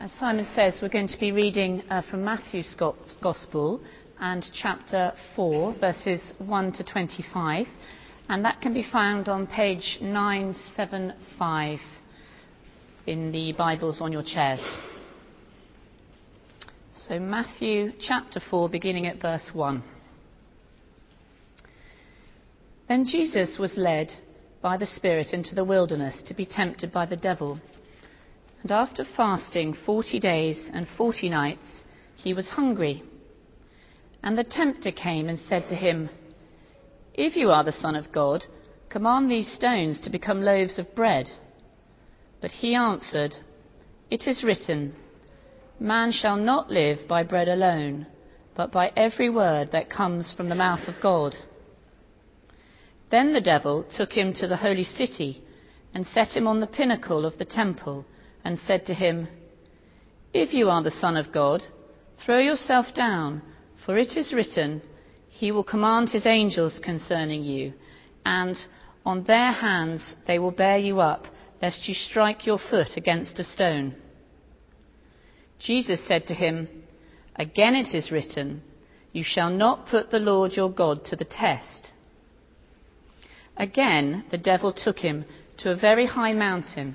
As Simon says, we're going to be reading uh, from Matthew's Gospel and chapter 4, verses 1 to 25, and that can be found on page 975 in the Bibles on your chairs. So, Matthew chapter 4, beginning at verse 1. Then Jesus was led by the Spirit into the wilderness to be tempted by the devil. And after fasting forty days and forty nights, he was hungry. And the tempter came and said to him, If you are the Son of God, command these stones to become loaves of bread. But he answered, It is written, Man shall not live by bread alone, but by every word that comes from the mouth of God. Then the devil took him to the holy city and set him on the pinnacle of the temple and said to him, If you are the Son of God, throw yourself down, for it is written, He will command His angels concerning you, and on their hands they will bear you up, lest you strike your foot against a stone. Jesus said to him, Again it is written, You shall not put the Lord your God to the test. Again the devil took him to a very high mountain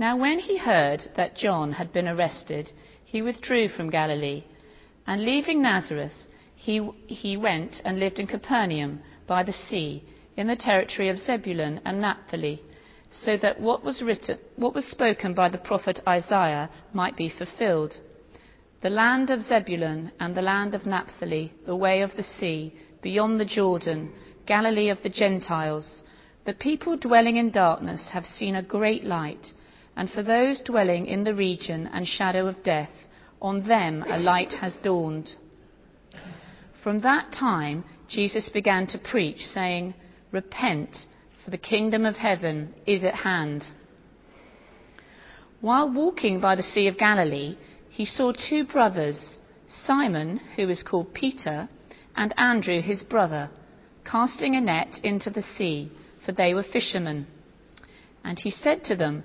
Now, when he heard that John had been arrested, he withdrew from Galilee, and leaving Nazareth, he, he went and lived in Capernaum by the sea, in the territory of Zebulun and Naphtali, so that what was written, what was spoken by the prophet Isaiah might be fulfilled. The land of Zebulun and the land of Naphtali, the way of the sea, beyond the Jordan, Galilee of the Gentiles. The people dwelling in darkness have seen a great light and for those dwelling in the region and shadow of death, on them a light has dawned. From that time, Jesus began to preach, saying, Repent, for the kingdom of heaven is at hand. While walking by the Sea of Galilee, he saw two brothers, Simon, who is called Peter, and Andrew, his brother, casting a net into the sea, for they were fishermen. And he said to them,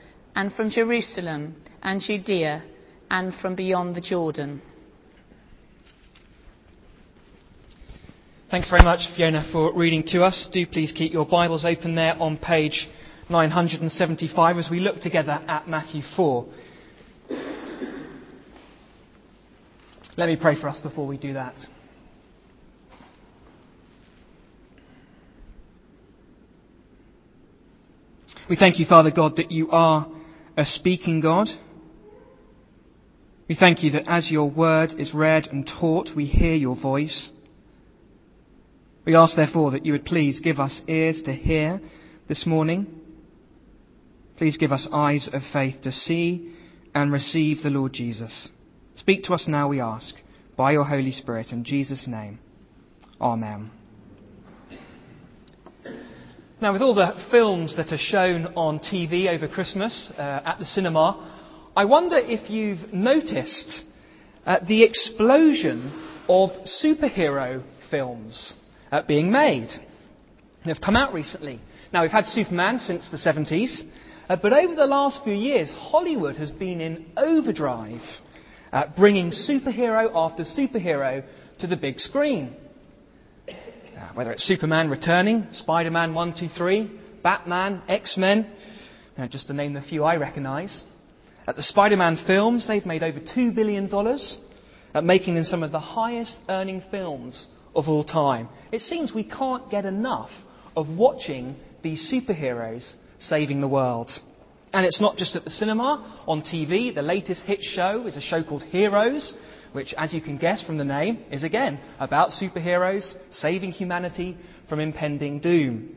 and from Jerusalem and Judea and from beyond the Jordan. Thanks very much, Fiona, for reading to us. Do please keep your Bibles open there on page 975 as we look together at Matthew 4. Let me pray for us before we do that. We thank you, Father God, that you are a speaking God. We thank you that as your word is read and taught, we hear your voice. We ask, therefore, that you would please give us ears to hear this morning. Please give us eyes of faith to see and receive the Lord Jesus. Speak to us now, we ask, by your Holy Spirit. In Jesus' name, Amen. Now, with all the films that are shown on TV over Christmas uh, at the cinema, I wonder if you've noticed uh, the explosion of superhero films uh, being made. They've come out recently. Now, we've had Superman since the 70s, uh, but over the last few years, Hollywood has been in overdrive, uh, bringing superhero after superhero to the big screen. Uh, whether it's Superman returning, Spider Man 1, 2, 3, Batman, X Men, uh, just to name the few I recognise. At the Spider Man films, they've made over $2 billion, uh, making them some of the highest earning films of all time. It seems we can't get enough of watching these superheroes saving the world. And it's not just at the cinema, on TV. The latest hit show is a show called Heroes, which, as you can guess from the name, is again about superheroes saving humanity from impending doom.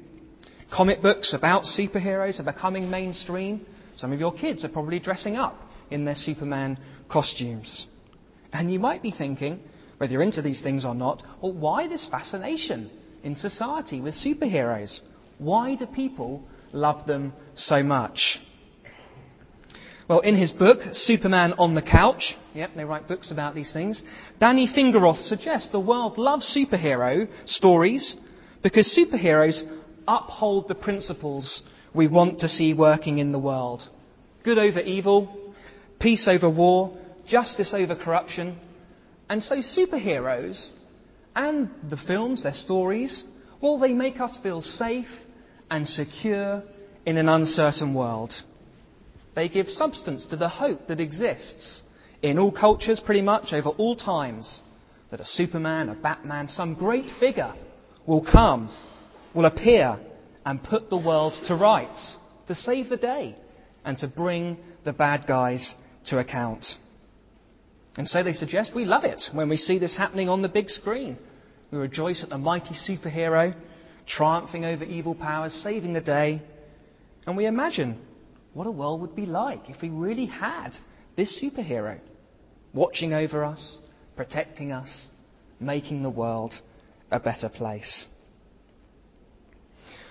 Comic books about superheroes are becoming mainstream. Some of your kids are probably dressing up in their Superman costumes. And you might be thinking, whether you're into these things or not, well, why this fascination in society with superheroes? Why do people love them so much? Well, in his book, Superman on the Couch, yep, they write books about these things, Danny Fingeroth suggests the world loves superhero stories because superheroes uphold the principles we want to see working in the world. Good over evil, peace over war, justice over corruption. And so superheroes and the films, their stories, well, they make us feel safe and secure in an uncertain world. They give substance to the hope that exists in all cultures, pretty much over all times, that a Superman, a Batman, some great figure will come, will appear, and put the world to rights, to save the day, and to bring the bad guys to account. And so they suggest we love it when we see this happening on the big screen. We rejoice at the mighty superhero triumphing over evil powers, saving the day, and we imagine what a world would be like if we really had this superhero watching over us, protecting us, making the world a better place.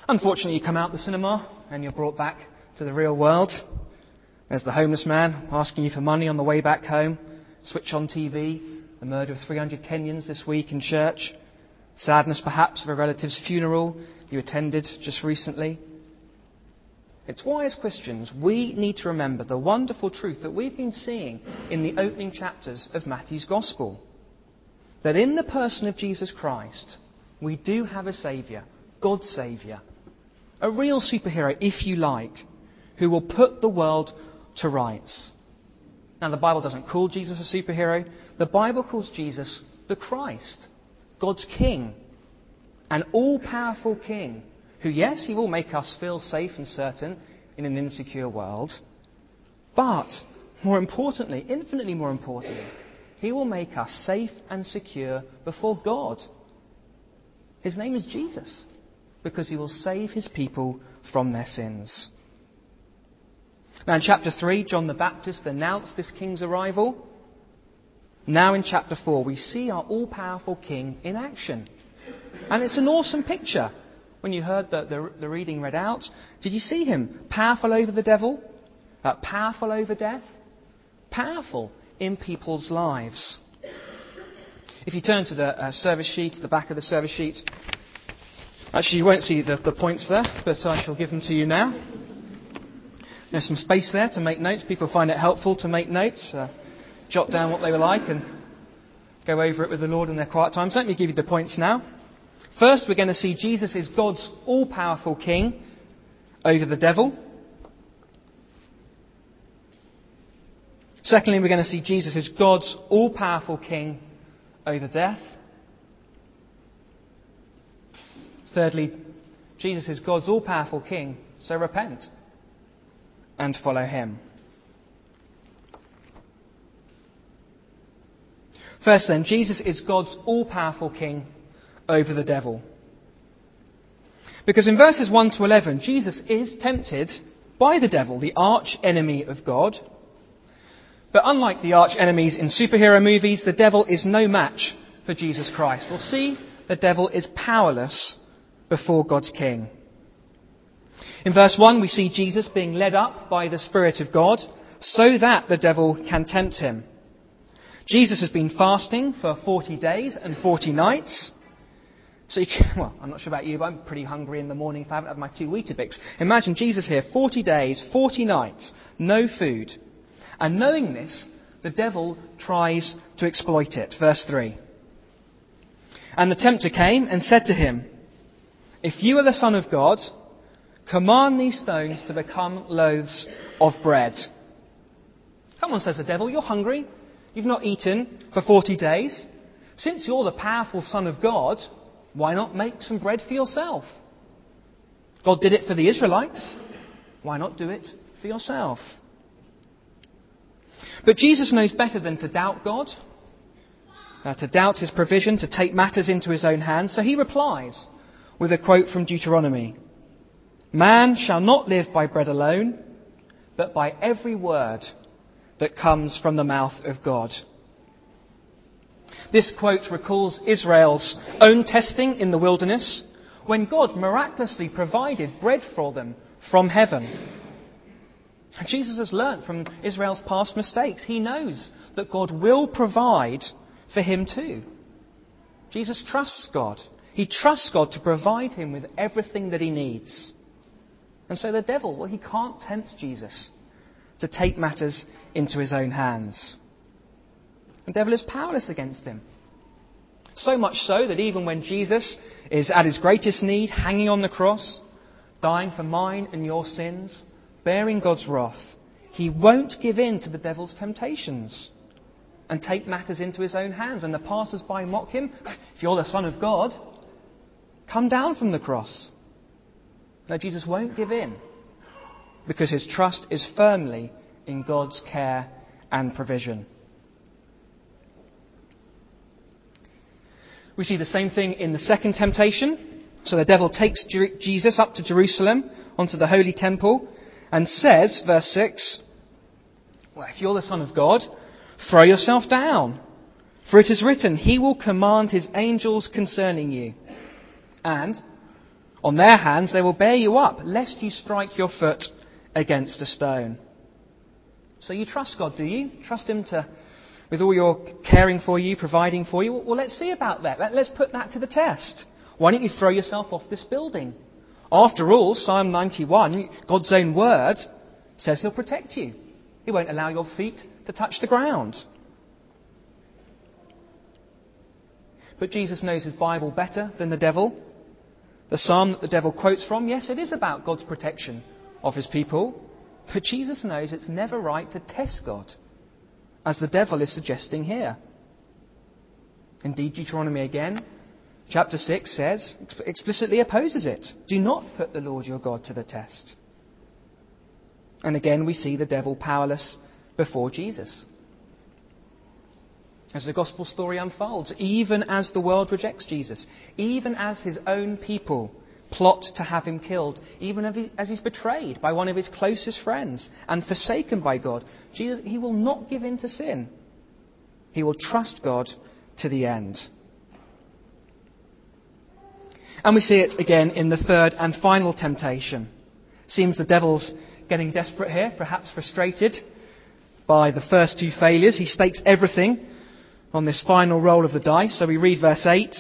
Unfortunately, you come out the cinema and you're brought back to the real world. There's the homeless man asking you for money on the way back home. Switch on TV, the murder of 300 Kenyans this week in church. Sadness perhaps of a relative's funeral you attended just recently. It's why, as Christians, we need to remember the wonderful truth that we've been seeing in the opening chapters of Matthew's Gospel. That in the person of Jesus Christ, we do have a Saviour, God's Saviour, a real superhero, if you like, who will put the world to rights. Now, the Bible doesn't call Jesus a superhero, the Bible calls Jesus the Christ, God's King, an all powerful King who, yes, he will make us feel safe and certain in an insecure world, but more importantly, infinitely more importantly, he will make us safe and secure before God. His name is Jesus because he will save his people from their sins. Now, in chapter 3, John the Baptist announced this king's arrival. Now, in chapter 4, we see our all powerful king in action. And it's an awesome picture when you heard the, the, the reading read out, did you see him powerful over the devil? Uh, powerful over death? Powerful in people's lives. If you turn to the uh, service sheet, the back of the service sheet, actually you won't see the, the points there, but I shall give them to you now. There's some space there to make notes. People find it helpful to make notes, uh, jot down what they were like, and go over it with the Lord in their quiet times. Let me give you the points now. First, we're going to see Jesus is God's all powerful king over the devil. Secondly, we're going to see Jesus is God's all powerful king over death. Thirdly, Jesus is God's all powerful king, so repent and follow him. First, then, Jesus is God's all powerful king over the devil. Because in verses 1 to 11, Jesus is tempted by the devil, the arch enemy of God. But unlike the arch enemies in superhero movies, the devil is no match for Jesus Christ. We'll see the devil is powerless before God's king. In verse 1, we see Jesus being led up by the Spirit of God so that the devil can tempt him. Jesus has been fasting for 40 days and 40 nights. So you can, well, I'm not sure about you, but I'm pretty hungry in the morning if I haven't had my two Weetabix. Imagine Jesus here, 40 days, 40 nights, no food. And knowing this, the devil tries to exploit it. Verse 3. And the tempter came and said to him, If you are the Son of God, command these stones to become loaves of bread. Come on, says the devil, you're hungry. You've not eaten for 40 days. Since you're the powerful Son of God, why not make some bread for yourself? God did it for the Israelites. Why not do it for yourself? But Jesus knows better than to doubt God, uh, to doubt his provision, to take matters into his own hands. So he replies with a quote from Deuteronomy Man shall not live by bread alone, but by every word that comes from the mouth of God. This quote recalls Israel's own testing in the wilderness when God miraculously provided bread for them from heaven. Jesus has learnt from Israel's past mistakes. He knows that God will provide for him too. Jesus trusts God. He trusts God to provide him with everything that he needs. And so the devil, well, he can't tempt Jesus to take matters into his own hands. The devil is powerless against him. So much so that even when Jesus is at his greatest need, hanging on the cross, dying for mine and your sins, bearing God's wrath, he won't give in to the devil's temptations and take matters into his own hands. When the passers by mock him, if you're the Son of God, come down from the cross. No, Jesus won't give in because his trust is firmly in God's care and provision. We see the same thing in the second temptation. So the devil takes Jesus up to Jerusalem, onto the holy temple, and says, verse 6, Well, if you're the Son of God, throw yourself down. For it is written, He will command His angels concerning you. And on their hands they will bear you up, lest you strike your foot against a stone. So you trust God, do you? Trust Him to, with all your caring for you, providing for you? Well, let's see about that. Let's put that to the test. Why don't you throw yourself off this building? After all, Psalm 91, God's own word, says He'll protect you. He won't allow your feet to touch the ground. But Jesus knows his Bible better than the devil. The psalm that the devil quotes from, yes, it is about God's protection of his people. But Jesus knows it's never right to test God, as the devil is suggesting here. Indeed, Deuteronomy again, chapter 6 says, explicitly opposes it. Do not put the Lord your God to the test. And again, we see the devil powerless before Jesus. As the gospel story unfolds, even as the world rejects Jesus, even as his own people plot to have him killed, even as he's betrayed by one of his closest friends and forsaken by God, Jesus, he will not give in to sin. He will trust God to the end. And we see it again in the third and final temptation. Seems the devil's getting desperate here, perhaps frustrated by the first two failures. He stakes everything on this final roll of the dice. So we read verse 8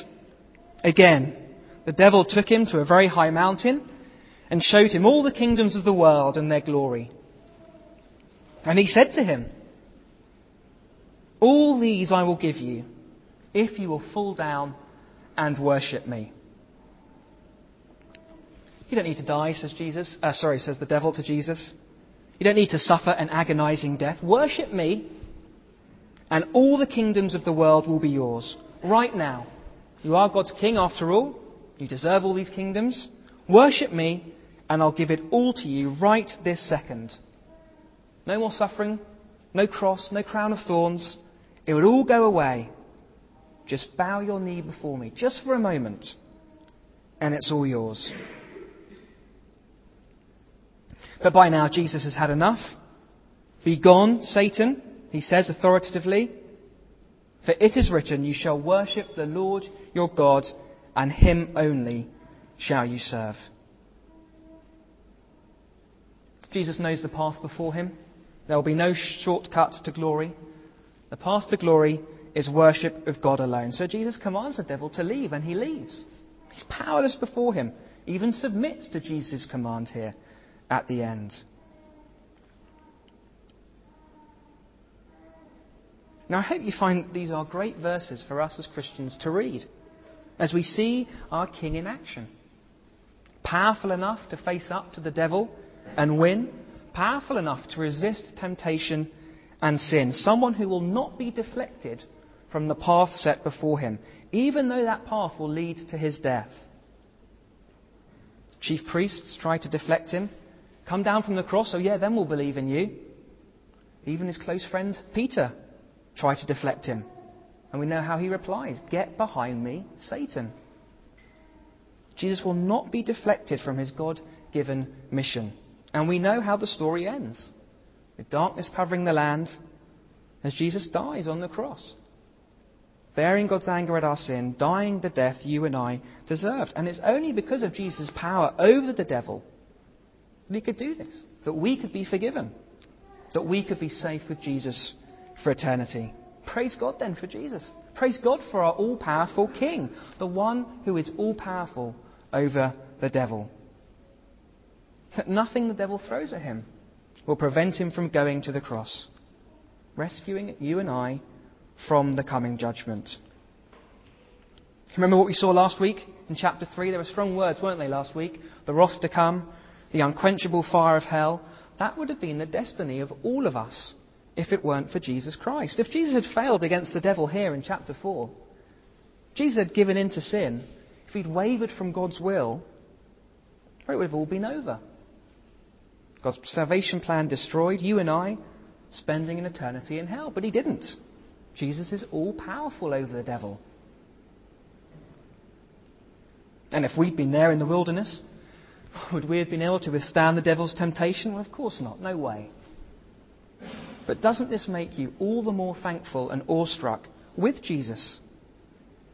again. The devil took him to a very high mountain and showed him all the kingdoms of the world and their glory. And he said to him, All these I will give you if you will fall down and worship me. You don't need to die, says Jesus. Uh, sorry, says the devil to Jesus. You don't need to suffer an agonizing death. Worship me, and all the kingdoms of the world will be yours. Right now. You are God's king, after all. You deserve all these kingdoms. Worship me, and I'll give it all to you right this second. No more suffering, no cross, no crown of thorns. It would all go away. Just bow your knee before me, just for a moment, and it's all yours. But by now, Jesus has had enough. Be gone, Satan, he says authoritatively. For it is written, You shall worship the Lord your God and him only shall you serve. Jesus knows the path before him. There will be no shortcut to glory. The path to glory is worship of God alone. So Jesus commands the devil to leave, and he leaves. He's powerless before him, even submits to Jesus' command here at the end. Now, I hope you find that these are great verses for us as Christians to read as we see our King in action. Powerful enough to face up to the devil and win, powerful enough to resist temptation and sin. Someone who will not be deflected from the path set before him, even though that path will lead to his death. Chief priests try to deflect him. Come down from the cross, oh yeah, then we'll believe in you. Even his close friend Peter tried to deflect him. And we know how he replies Get behind me, Satan. Jesus will not be deflected from his God given mission. And we know how the story ends with darkness covering the land as Jesus dies on the cross. Bearing God's anger at our sin, dying the death you and I deserved. And it's only because of Jesus' power over the devil that he could do this, that we could be forgiven, that we could be safe with Jesus for eternity. Praise God then for Jesus. Praise God for our all powerful King, the one who is all powerful over the devil. That nothing the devil throws at him will prevent him from going to the cross, rescuing you and I from the coming judgment. Remember what we saw last week in chapter 3? There were strong words, weren't they, last week? The wrath to come, the unquenchable fire of hell. That would have been the destiny of all of us if it weren't for Jesus Christ. If Jesus had failed against the devil here in chapter 4, Jesus had given in to sin, if he'd wavered from God's will, it would have all been over. God's salvation plan destroyed, you and I spending an eternity in hell. But he didn't. Jesus is all powerful over the devil. And if we'd been there in the wilderness, would we have been able to withstand the devil's temptation? Well, of course not. No way. But doesn't this make you all the more thankful and awestruck with Jesus?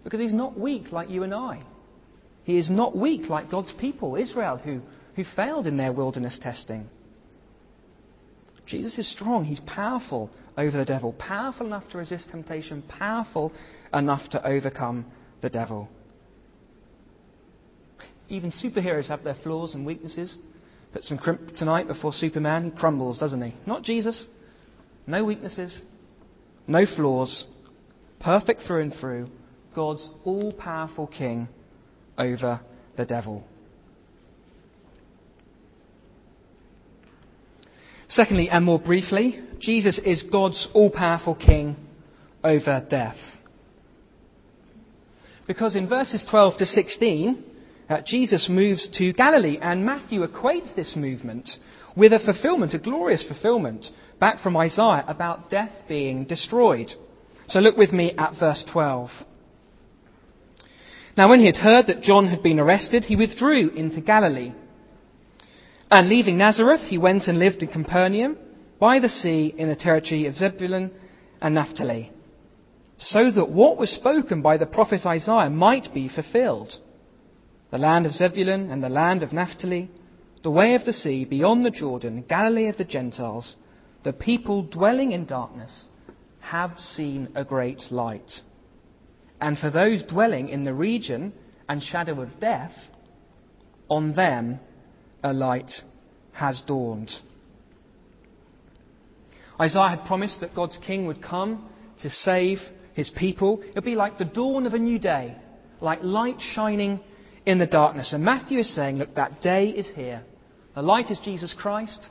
Because he's not weak like you and I. He is not weak like God's people, Israel, who, who failed in their wilderness testing. Jesus is strong. He's powerful over the devil, powerful enough to resist temptation, powerful enough to overcome the devil. Even superheroes have their flaws and weaknesses. Put some kryptonite before Superman, he crumbles, doesn't he? Not Jesus. No weaknesses, no flaws, perfect through and through, God's all powerful King over the devil. Secondly, and more briefly, Jesus is God's all powerful King over death. Because in verses 12 to 16, uh, Jesus moves to Galilee, and Matthew equates this movement with a fulfillment, a glorious fulfillment back from Isaiah about death being destroyed. So look with me at verse 12. Now, when he had heard that John had been arrested, he withdrew into Galilee. And leaving Nazareth, he went and lived in Capernaum by the sea in the territory of Zebulun and Naphtali, so that what was spoken by the prophet Isaiah might be fulfilled. The land of Zebulun and the land of Naphtali, the way of the sea beyond the Jordan, Galilee of the Gentiles, the people dwelling in darkness have seen a great light. And for those dwelling in the region and shadow of death, on them a light has dawned. Isaiah had promised that God's king would come to save his people. It would be like the dawn of a new day, like light shining in the darkness. And Matthew is saying, look, that day is here. The light is Jesus Christ.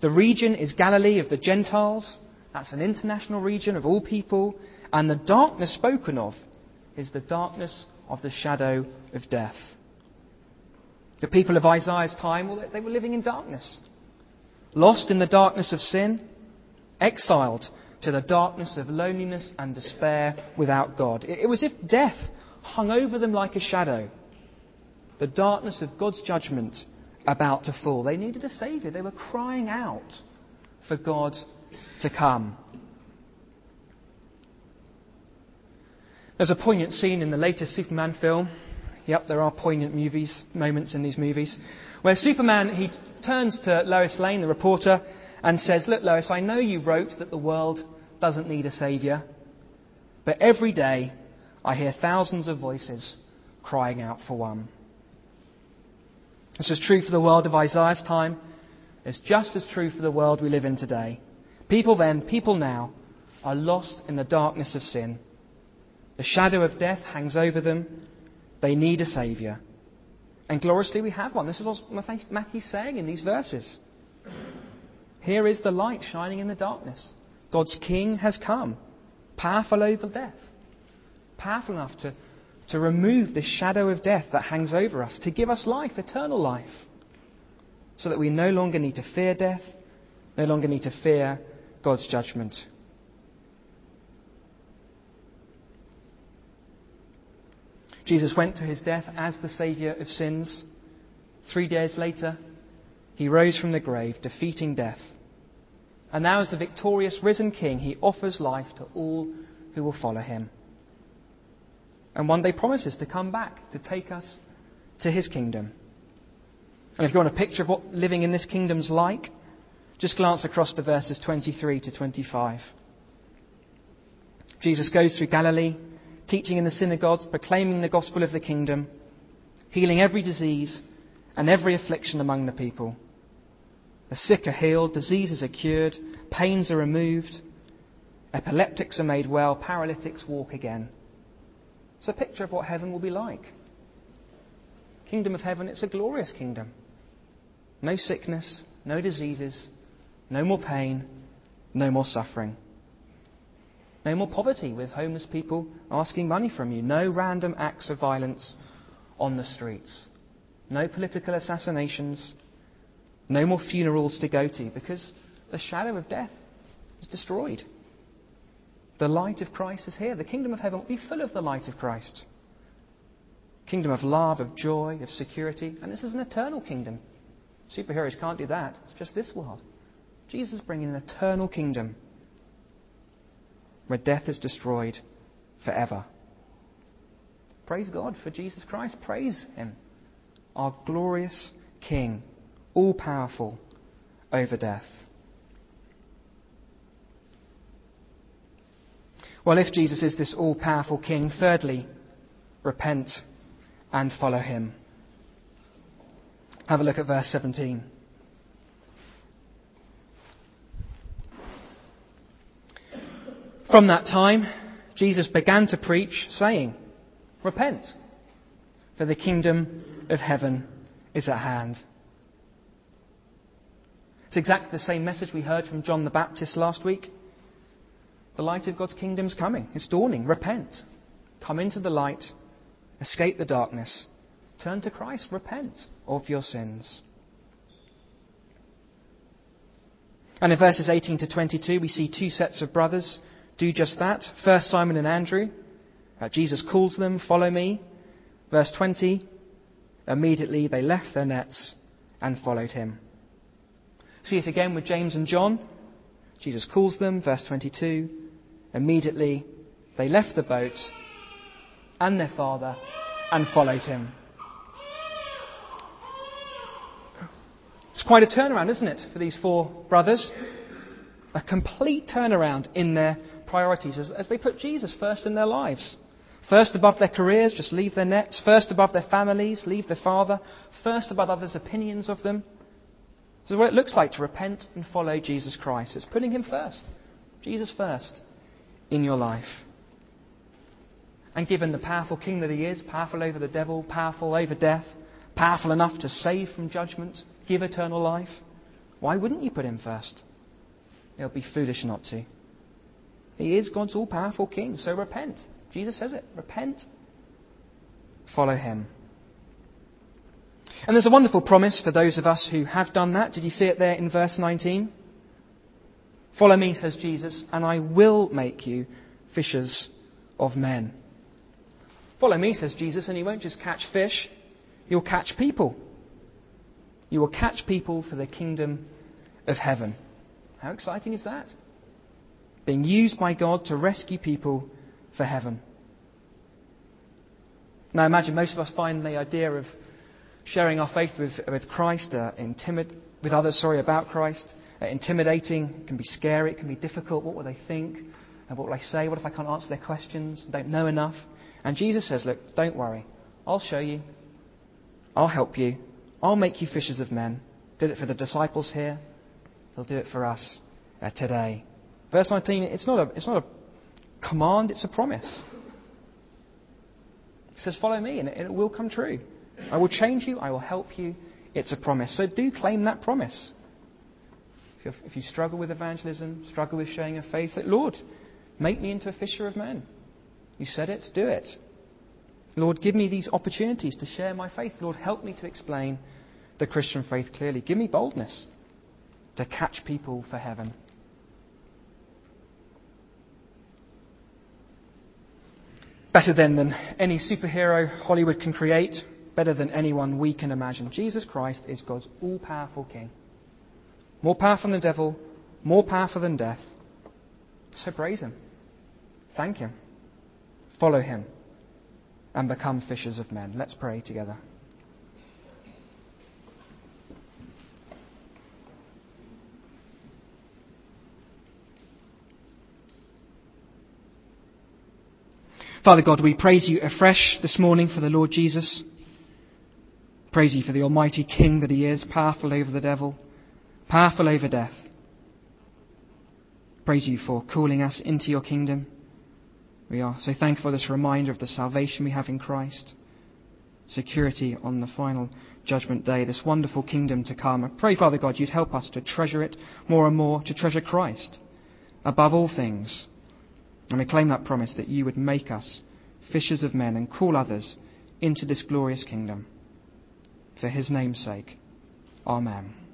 The region is Galilee of the Gentiles. That's an international region of all people. And the darkness spoken of is the darkness of the shadow of death. The people of Isaiah's time, well, they were living in darkness. Lost in the darkness of sin, exiled to the darkness of loneliness and despair without God. It was as if death hung over them like a shadow. The darkness of God's judgment about to fall. They needed a Saviour. They were crying out for God to come. There's a poignant scene in the latest Superman film. Yep, there are poignant movies, moments in these movies, where Superman he turns to Lois Lane, the reporter, and says, "Look, Lois, I know you wrote that the world doesn't need a Saviour. But every day I hear thousands of voices crying out for one. This is true for the world of Isaiah's time. It's just as true for the world we live in today. People then, people now, are lost in the darkness of sin. The shadow of death hangs over them. They need a Saviour. And gloriously, we have one. This is what Matthew's saying in these verses. Here is the light shining in the darkness. God's King has come, powerful over death, powerful enough to, to remove this shadow of death that hangs over us, to give us life, eternal life, so that we no longer need to fear death, no longer need to fear God's judgment. Jesus went to his death as the Saviour of sins. Three days later, he rose from the grave, defeating death. And now, as the victorious risen King, he offers life to all who will follow him. And one day promises to come back to take us to his kingdom. And if you want a picture of what living in this kingdom's like, just glance across to verses 23 to 25. Jesus goes through Galilee, teaching in the synagogues, proclaiming the gospel of the kingdom, healing every disease and every affliction among the people. The sick are healed, diseases are cured, pains are removed, epileptics are made well, paralytics walk again. It's a picture of what heaven will be like. Kingdom of heaven, it's a glorious kingdom. No sickness, no diseases, no more pain, no more suffering. No more poverty with homeless people asking money from you. No random acts of violence on the streets. No political assassinations. No more funerals to go to because the shadow of death is destroyed. The light of Christ is here. The kingdom of heaven will be full of the light of Christ. Kingdom of love, of joy, of security. And this is an eternal kingdom. Superheroes can't do that. It's just this world. Jesus is bringing an eternal kingdom where death is destroyed forever. Praise God for Jesus Christ. Praise Him, our glorious King, all powerful over death. Well, if Jesus is this all powerful King, thirdly, repent and follow Him. Have a look at verse 17. From that time, Jesus began to preach, saying, Repent, for the kingdom of heaven is at hand. It's exactly the same message we heard from John the Baptist last week. The light of God's kingdom is coming, it's dawning. Repent. Come into the light, escape the darkness, turn to Christ, repent of your sins. And in verses 18 to 22, we see two sets of brothers do just that. First, Simon and Andrew. Uh, Jesus calls them, Follow me. Verse 20 Immediately they left their nets and followed him. See it again with James and John. Jesus calls them, verse 22. Immediately they left the boat and their father and followed him. It's quite a turnaround, isn't it, for these four brothers? A complete turnaround in their priorities as, as they put Jesus first in their lives. First above their careers, just leave their nets. First above their families, leave their father. First above others' opinions of them. This is what it looks like to repent and follow Jesus Christ. It's putting Him first. Jesus first in your life. And given the powerful King that He is, powerful over the devil, powerful over death, powerful enough to save from judgment, give eternal life, why wouldn't you put Him first? It would be foolish not to. He is God's all powerful King, so repent. Jesus says it. Repent. Follow Him. And there's a wonderful promise for those of us who have done that. Did you see it there in verse 19? Follow me, says Jesus, and I will make you fishers of men. Follow me, says Jesus, and you won't just catch fish, you'll catch people. You will catch people for the kingdom of heaven. How exciting is that? being used by God to rescue people for heaven. Now, I imagine most of us find the idea of sharing our faith with, with Christ uh, timid, with others, sorry, about Christ, intimidating, it can be scary, it can be difficult. What will they think? And what will I say? What if I can't answer their questions? I don't know enough? And Jesus says, Look, don't worry. I'll show you. I'll help you. I'll make you fishers of men. Did it for the disciples here. He'll do it for us uh, today. Verse 19, it's not, a, it's not a command, it's a promise. It says, Follow me, and it, it will come true. I will change you, I will help you. It's a promise. So do claim that promise. If, if you struggle with evangelism, struggle with sharing your faith, say, Lord, make me into a fisher of men. You said it, do it. Lord, give me these opportunities to share my faith. Lord, help me to explain the Christian faith clearly. Give me boldness to catch people for heaven. Better then than any superhero Hollywood can create, better than anyone we can imagine. Jesus Christ is God's all powerful King. More powerful than the devil, more powerful than death. So praise Him. Thank Him. Follow Him. And become fishers of men. Let's pray together. Father God, we praise you afresh this morning for the Lord Jesus. Praise you for the Almighty King that He is, powerful over the devil, powerful over death. Praise you for calling us into your kingdom. We are so thankful for this reminder of the salvation we have in Christ, security on the final judgment day, this wonderful kingdom to come. I pray, Father God, you'd help us to treasure it more and more, to treasure Christ above all things. And we claim that promise that you would make us fishers of men and call others into this glorious kingdom. For his name's sake. Amen.